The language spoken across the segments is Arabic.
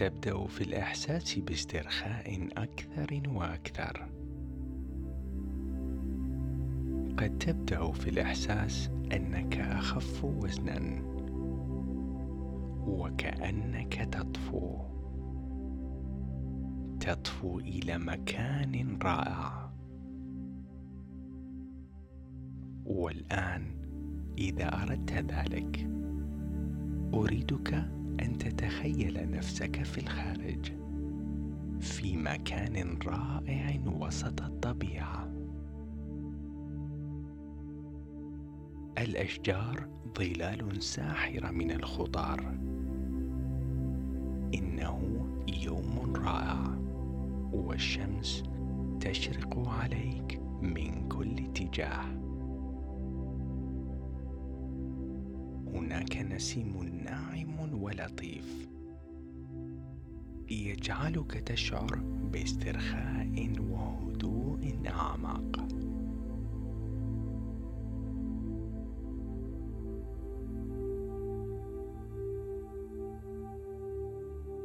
تبدأ في الإحساس باسترخاء أكثر وأكثر. قد تبدأ في الإحساس أنك أخف وزنا وكأنك تطفو تطفو إلى مكان رائع والآن إذا أردت ذلك أريدك أن تتخيل نفسك في الخارج في مكان رائع وسط الطبيعة. الأشجار ظلال ساحرة من الخضار. إنه يوم رائع والشمس تشرق عليك من كل اتجاه. هناك نسيم ناعم ولطيف. يجعلك تشعر باسترخاء وهدوء أعمق.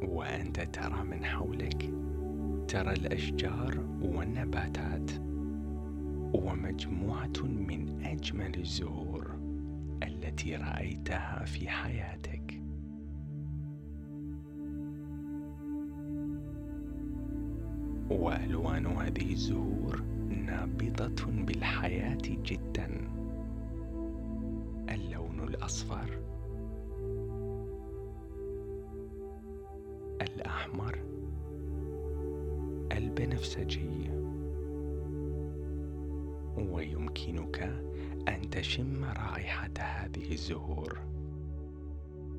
وأنت ترى من حولك ترى الأشجار والنباتات. ومجموعة من أجمل الزهور. التي رأيتها في حياتك. والوان هذه الزهور نابضة بالحياة جدا. اللون الأصفر. الأحمر. البنفسجي. ويمكنك أن تشم رائحة هذه الزهور.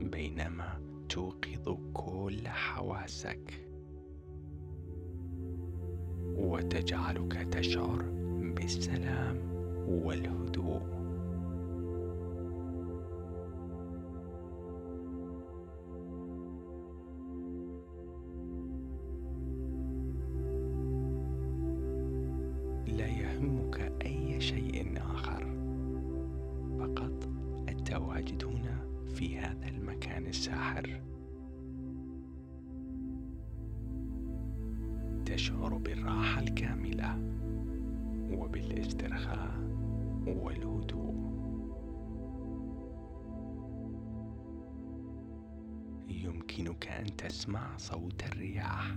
بينما توقظ كل حواسك. وتجعلك تشعر بالسلام والهدوء. تشعر بالراحة الكاملة وبالاسترخاء والهدوء. يمكنك أن تسمع صوت الرياح.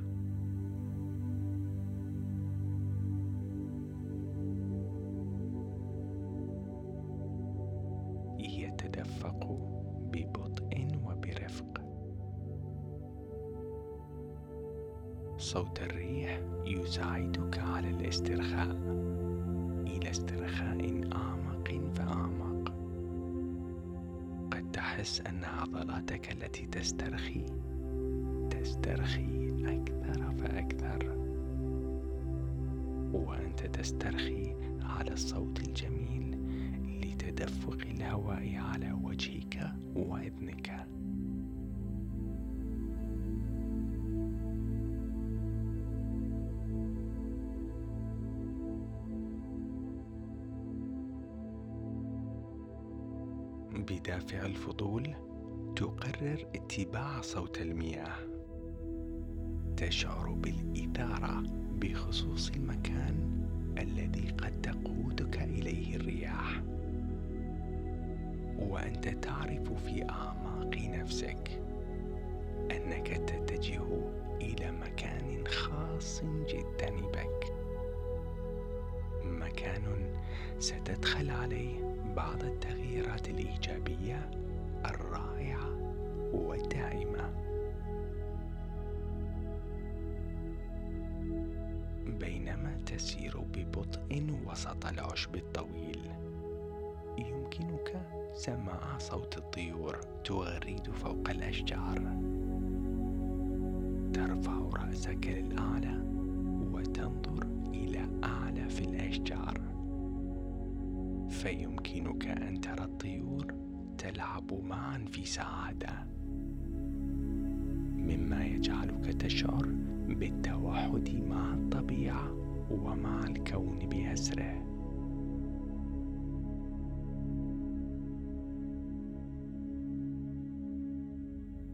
تسترخي. تسترخي أكثر فأكثر. وأنت تسترخي على الصوت الجميل لتدفق الهواء على وجهك وأذنك. بدافع الفضول. تقرر اتباع صوت المياه. تشعر بالاثاره بخصوص المكان الذي قد تقودك إليه الرياح. وأنت تعرف في أعماق نفسك أنك تتجه إلى مكان خاص جدا بك. مكان ستدخل عليه بعض التغييرات الإيجابية والدائمه بينما تسير ببطء وسط العشب الطويل يمكنك سماع صوت الطيور تغرد فوق الأشجار. ترفع رأسك للأعلى وتنظر إلى أعلى في الأشجار. فيمكنك أن ترى الطيور تلعب معا في سعادة. مما يجعلك تشعر بالتوحد مع الطبيعة ومع الكون بأسره.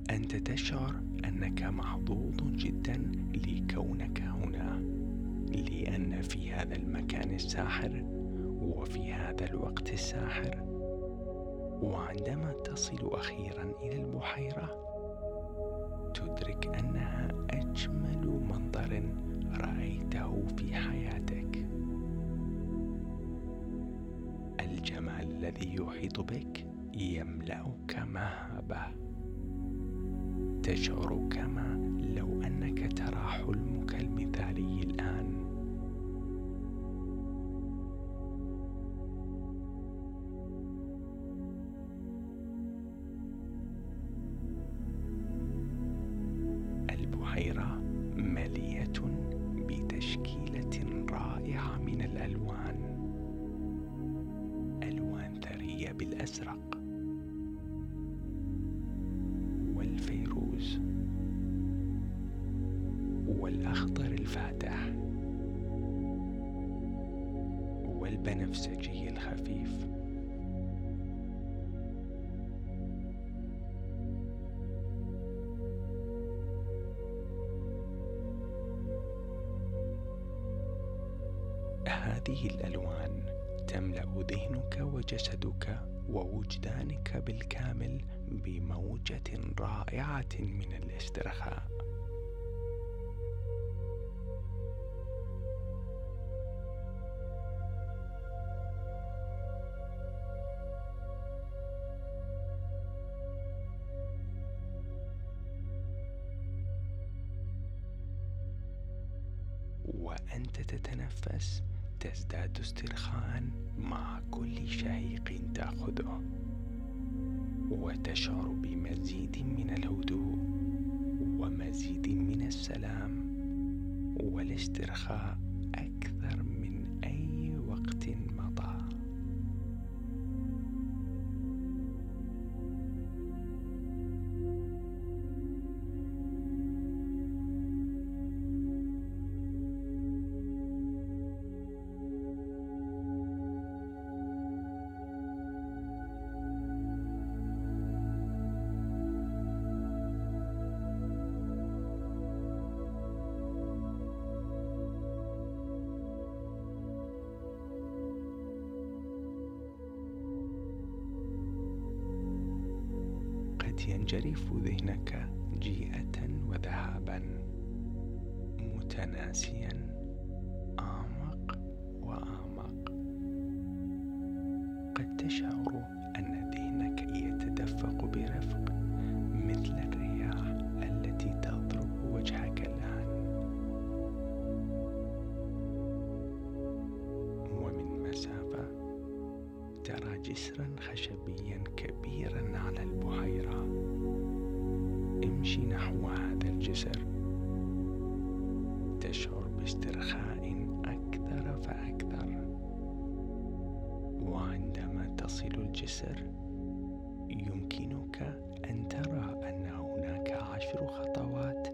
أنت تشعر أنك محظوظ جدا لكونك هنا لأن في هذا المكان الساحر وفي هذا الوقت الساحر. وعندما تصل أخيرا إلى البحيرة تدرك أنها أجمل منظر رأيته في حياتك. الجمال الذي يحيط بك يملأك مهابة. تشعر كما لو أنك ترى حلمك المثالي الآن. والبنفسجي الخفيف. هذه الألوان تملأ ذهنك وجسدك ووجدانك بالكامل بموجة رائعة من الاسترخاء. تتنفس تزداد استرخاء مع كل شهيق تأخذه وتشعر بمزيد من الهدوء ومزيد من السلام والاسترخاء ينجرف ذهنك جيئة وذهابا متناسيا. ترى جسرا خشبيا كبيرا على البحيرة. امشي نحو هذا الجسر. تشعر باسترخاء أكثر فأكثر. وعندما تصل الجسر يمكنك أن ترى أن هناك عشر خطوات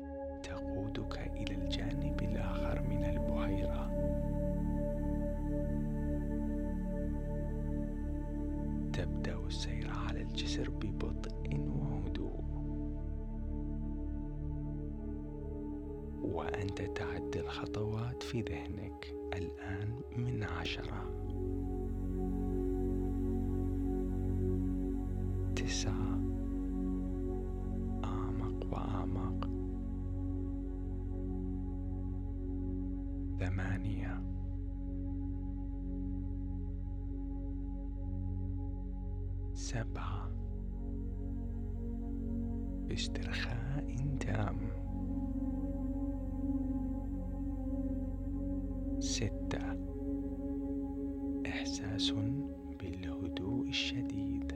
تقودك إلى الجانب الآخر من البحيرة. الجسر ببطء وهدوء. وأنت تعد الخطوات في ذهنك الآن من عشرة. تسعة. أعمق وأعمق. ثمانية. سبعة. باسترخاء تام. ستة. إحساس بالهدوء الشديد.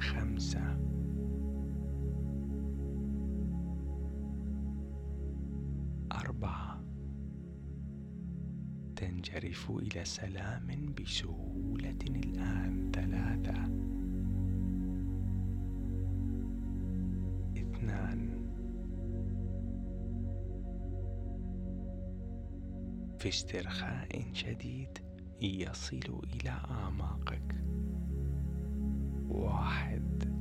خمسة. أربعة. تنجرف إلى سلام بسهولة الآن ثلاثة. اثنان. في استرخاء شديد يصل إلى أعماقك. واحد.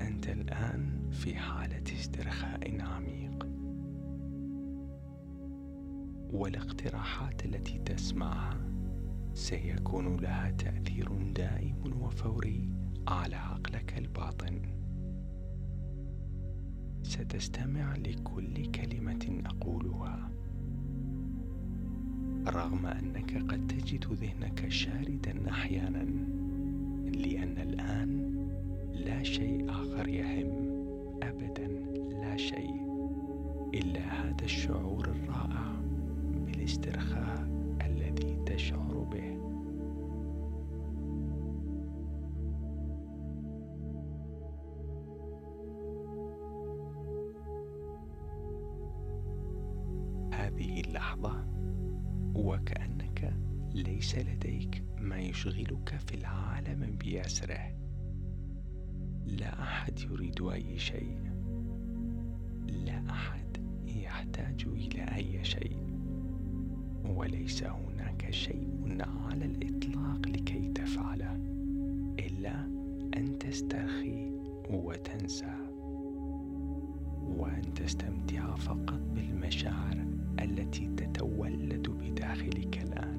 أنت الآن في حالة استرخاء عميق. والاقتراحات التي تسمعها سيكون لها تأثير دائم وفوري على عقلك الباطن. ستستمع لكل كلمة أقولها. رغم أنك قد تجد ذهنك شاردا أحيانا لأن الآن لا شيء آخر يهم أبدا لا شيء إلا هذا الشعور الرائع. بالاسترخاء الذي تشعر به. هذه اللحظة وكأنك ليس لديك ما يشغلك في العالم بأسره. لا أحد يريد أي شيء. لا أحد يحتاج إلى أي شيء. وليس هناك شيء على الإطلاق لكي تفعله إلا أن تسترخي وتنسى. وأن تستمتع فقط بالمشاعر التي تتولد بداخلك الآن.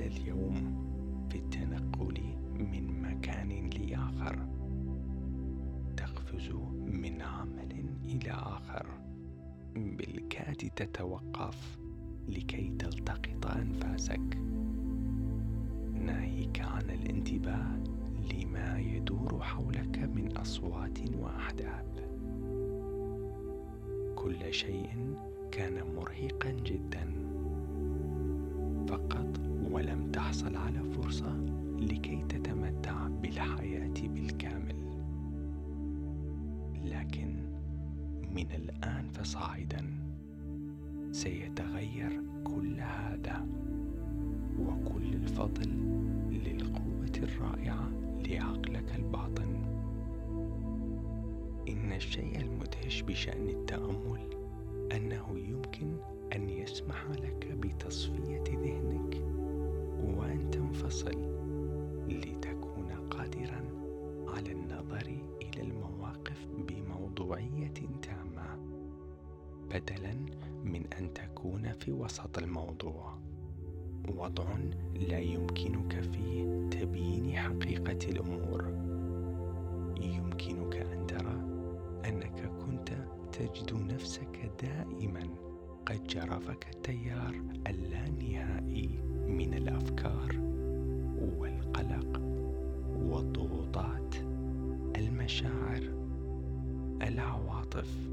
طوال اليوم في التنقل من مكان لآخر. تقفز من عمل إلى آخر. بالكاد تتوقف لكي تلتقط أنفاسك. ناهيك عن الانتباه لما يدور حولك من أصوات وأحداث. كل شيء كان مرهقا جدا. فقط ولم تحصل على فرصة لكي تتمتع بالحياة بالكامل. لكن من الآن فصاعدا سيتغير كل هذا وكل الفضل للقوة الرائعة لعقلك الباطن. إن الشيء المدهش بشأن التأمل أنه يمكن أن يسمح لك بتصفية ذهنك. وان تنفصل لتكون قادرا على النظر إلى المواقف بموضوعية تامة بدلا من أن تكون في وسط الموضوع. وضع لا يمكنك فيه تبيين حقيقة الأمور. يمكنك أن ترى أنك كنت تجد نفسك دائما قد جرفك التيار اللانهائي من الأفكار والقلق والضغوطات المشاعر العواطف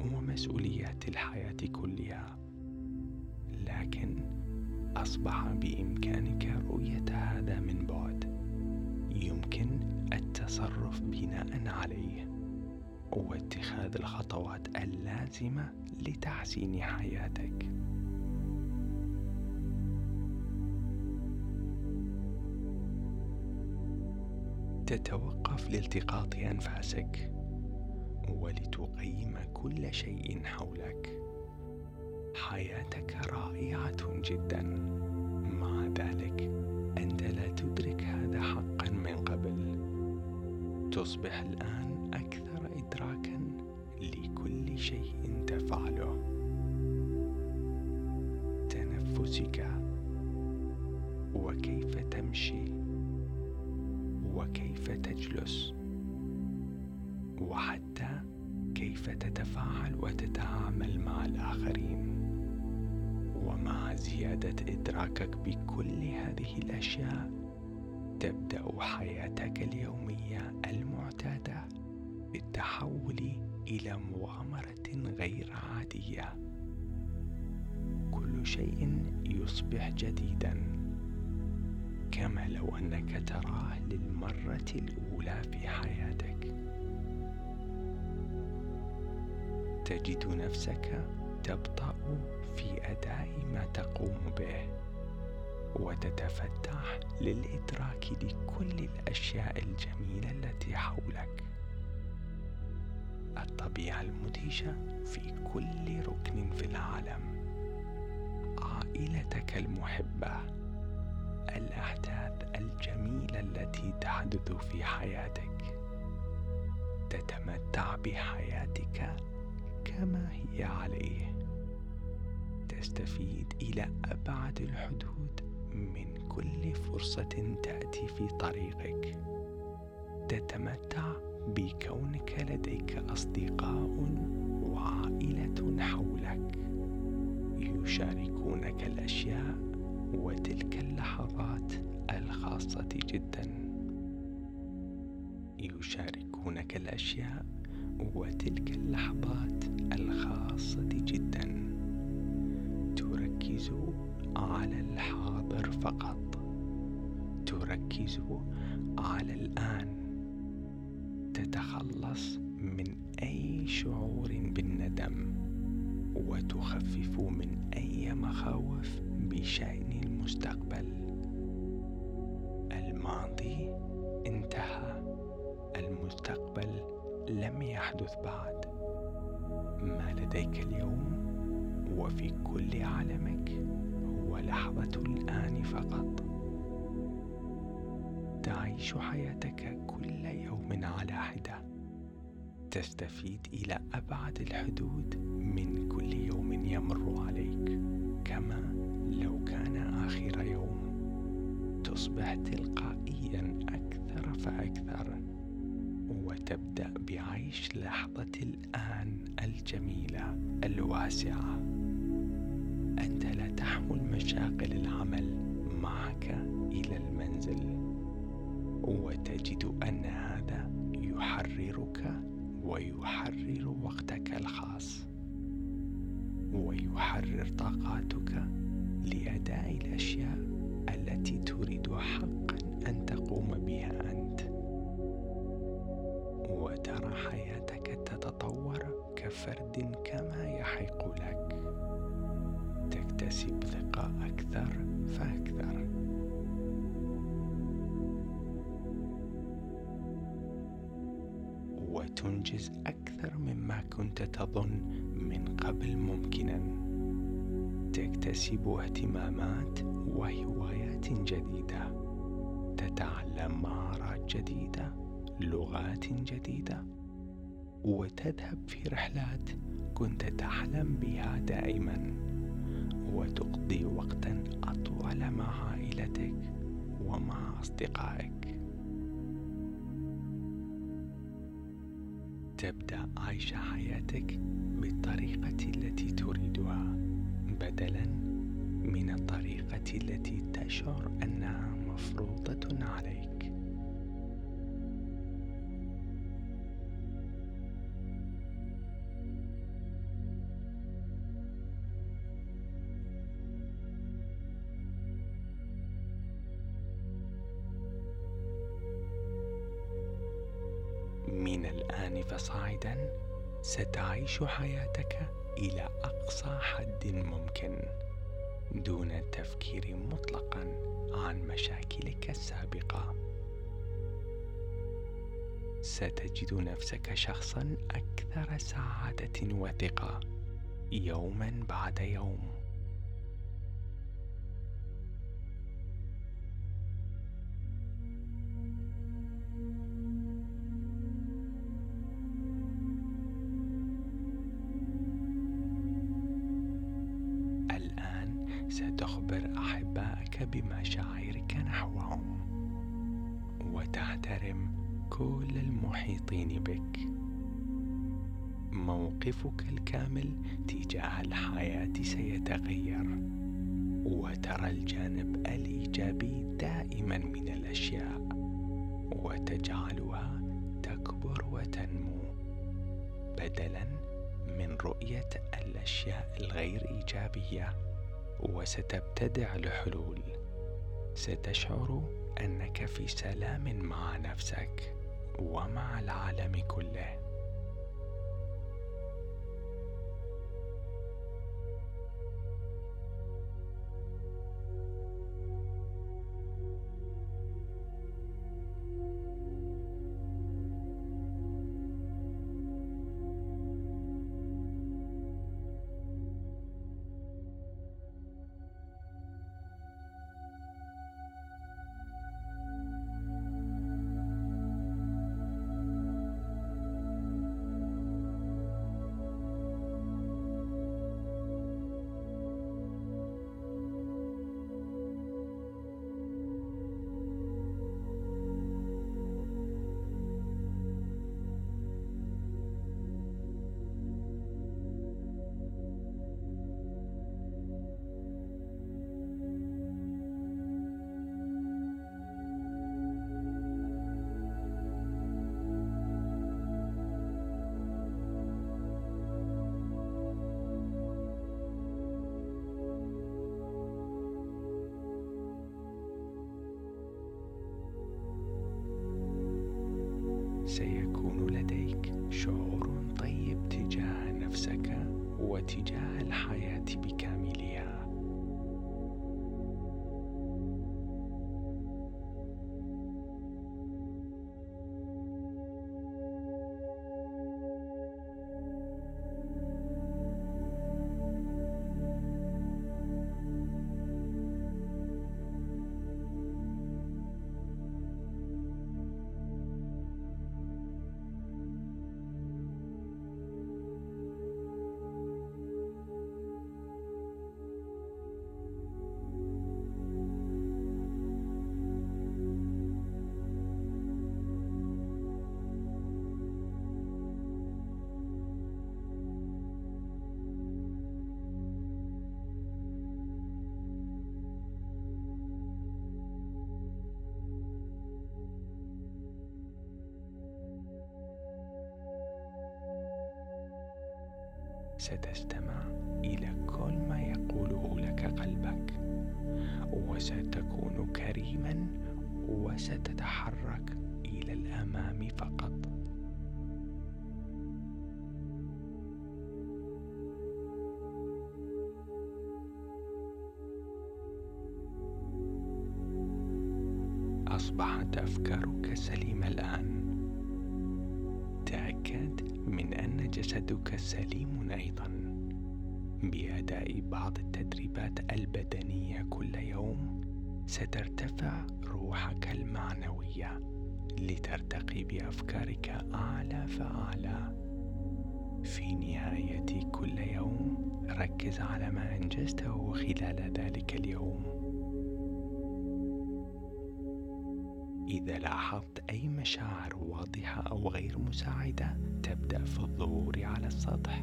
ومسؤوليات الحياة كلها. لكن أصبح بإمكانك رؤية هذا من بعد. يمكن التصرف بناء عليه واتخاذ الخطوات اللازمة لتحسين حياتك. تتوقف لالتقاط أنفاسك. ولتقيم كل شيء حولك. حياتك رائعة جدا. مع ذلك أنت لا تدرك هذا حقا من قبل. تصبح الآن أكثر ادراكا لكل شيء تفعله. تنفسك تجلس وحتى كيف تتفاعل وتتعامل مع الآخرين. ومع زيادة إدراكك بكل هذه الأشياء تبدأ حياتك اليومية المعتادة بالتحول إلى مغامره غير عادية. كل شيء يصبح جديدا. كما لو أنك تراه للمرة الأولى في حياتك. تجد نفسك تبطأ في أداء ما تقوم به وتتفتح للإدراك لكل الأشياء الجميلة التي حولك. الطبيعة المدهشة في كل ركن في العالم عائلتك المحبة. الأحداث الجميلة التي تحدث في حياتك. تتمتع بحياتك كما هي عليه. تستفيد إلى أبعد الحدود من كل فرصة تأتي في طريقك. تتمتع بكونك لديك أصدقاء وعائلة حولك. يشاركونك الأشياء وتلك اللحظات الخاصة جدا. يشاركونك الأشياء وتلك اللحظات الخاصة جدا. تركز على الحاضر فقط. تركز على الآن. تتخلص من أي شعور بالندم. وتخفف من أي مخاوف بشان المستقبل. الماضي انتهى. المستقبل لم يحدث بعد. ما لديك اليوم وفي كل عالمك هو لحظة الآن فقط. تعيش حياتك كل يوم على حدة. تستفيد إلى أبعد الحدود من كل يوم يمر عليك. كما لو كان آخر يوم تصبح تلقائيا أكثر فأكثر وتبدأ بعيش لحظة الآن الجميلة الواسعة. أنت لا تحمل مشاغل العمل معك إلى المنزل وتجد أن هذا يحررك ويحرر وقتك الخاص ويحرر طاقاتك لأداء الأشياء التي تريد حقا أن تقوم بها أنت. وترى حياتك تتطور كفرد كما يحق لك. تكتسب ثقة أكثر فأكثر. وتنجز أكثر مما كنت تظن من قبل ممكنا. تكتسب اهتمامات وهوايات جديدة. تتعلم مهارات جديدة لغات جديدة وتذهب في رحلات كنت تحلم بها دائما. وتقضي وقتا أطول مع عائلتك ومع أصدقائك. تبدأ عيش حياتك بالطريقة التي تريدها. بدلا من الطريقة التي تشعر أنها مفروضة عليك. من الآن فصاعدا ستعيش حياتك إلى أقصى حد ممكن دون التفكير مطلقا عن مشاكلك السابقة. ستجد نفسك شخصا أكثر سعادة وثقة يوما بعد يوم. ستخبر احبائك بمشاعرك نحوهم وتحترم كل المحيطين بك. موقفك الكامل تجاه الحياة سيتغير وترى الجانب الإيجابي دائما من الأشياء وتجعلها تكبر وتنمو بدلا من رؤية الأشياء الغير إيجابية. وستبتدع الحلول. ستشعر أنك في سلام مع نفسك ومع العالم كله. سيكون لديك شعور طيب تجاه نفسك وتجاه الحياة بكاملها ستستمع إلى كل ما يقوله لك قلبك وستكون كريما وستتحرك إلى الأمام فقط. أصبحت أفكارك سليمة الآن. جسدك سليم أيضا. بأداء بعض التدريبات البدنية كل يوم سترتفع روحك المعنوية لترتقي بأفكارك أعلى فأعلى. في نهاية كل يوم ركز على ما أنجزته خلال ذلك اليوم. إذا لاحظت أي مشاعر واضحة أو غير مساعدة تبدأ في الظهور على السطح.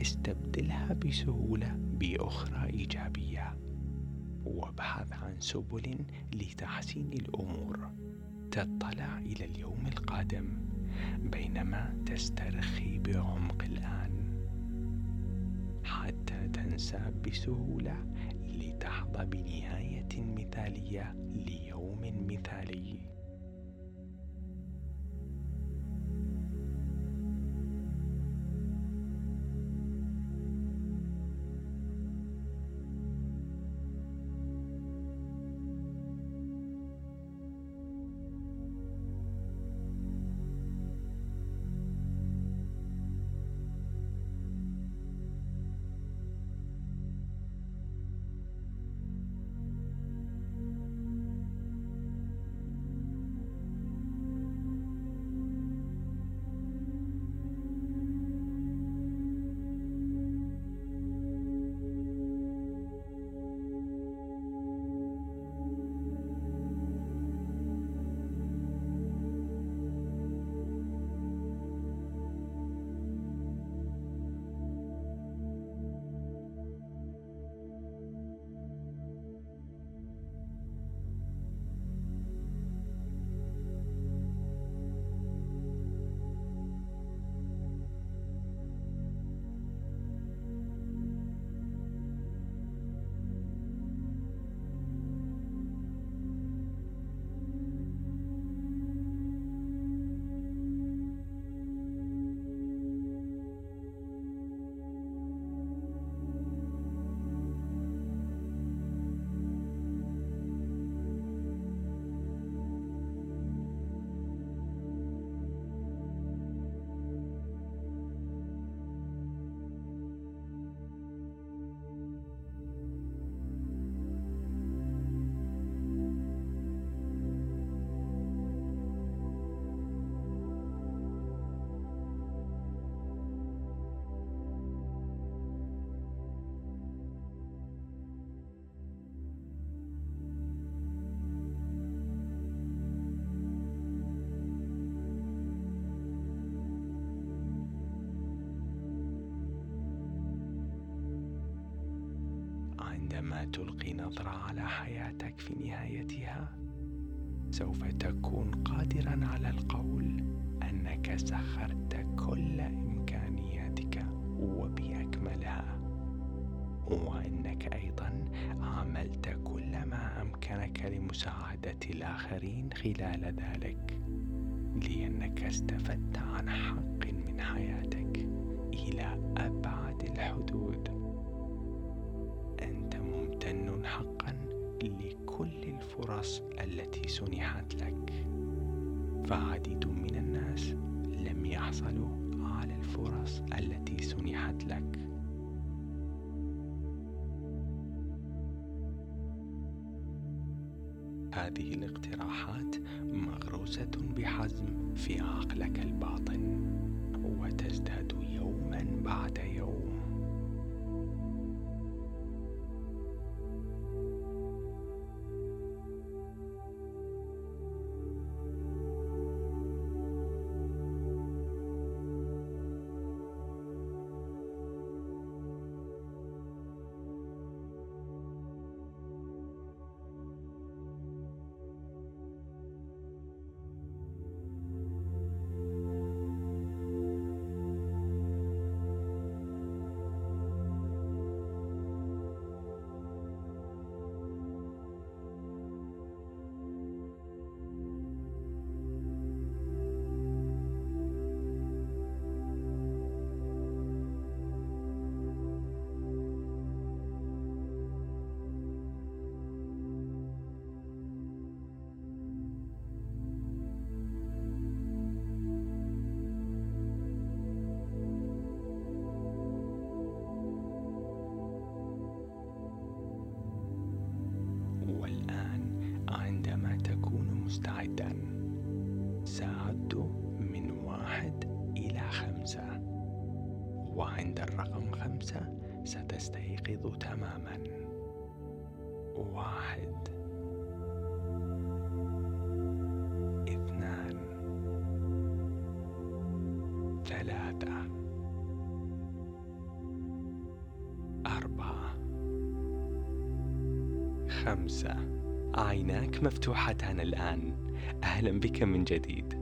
استبدلها بسهولة بأخرى إيجابية. وابحث عن سبل لتحسين الأمور. تطلع إلى اليوم القادم بينما تسترخي بعمق الآن. حتى تنسى بسهولة لتحظى بنهاية مثالية ليوم Italy。تلقي نظرة على حياتك في نهايتها؟ سوف تكون قادرا على القول أنك سخرت كل إمكانياتك وبأكملها وإنك أيضا عملت كل ما أمكنك لمساعدة الآخرين خلال ذلك لأنك استفدت عن حق من حياتك إلى أبعد الحدود. حقا لكل الفرص التي سنحت لك. فعديد من الناس لم يحصلوا على الفرص التي سنحت لك. هذه الاقتراحات مغروسة بحزم في عقلك الباطن وتزداد يوما بعد يوم مستعدا. سأعد من واحد إلى خمسة. وعند الرقم خمسة ستستيقظ تماما. واحد. اثنان. ثلاثة. أربعة. خمسة. عيناك مفتوحتان الآن. أهلا بك من جديد.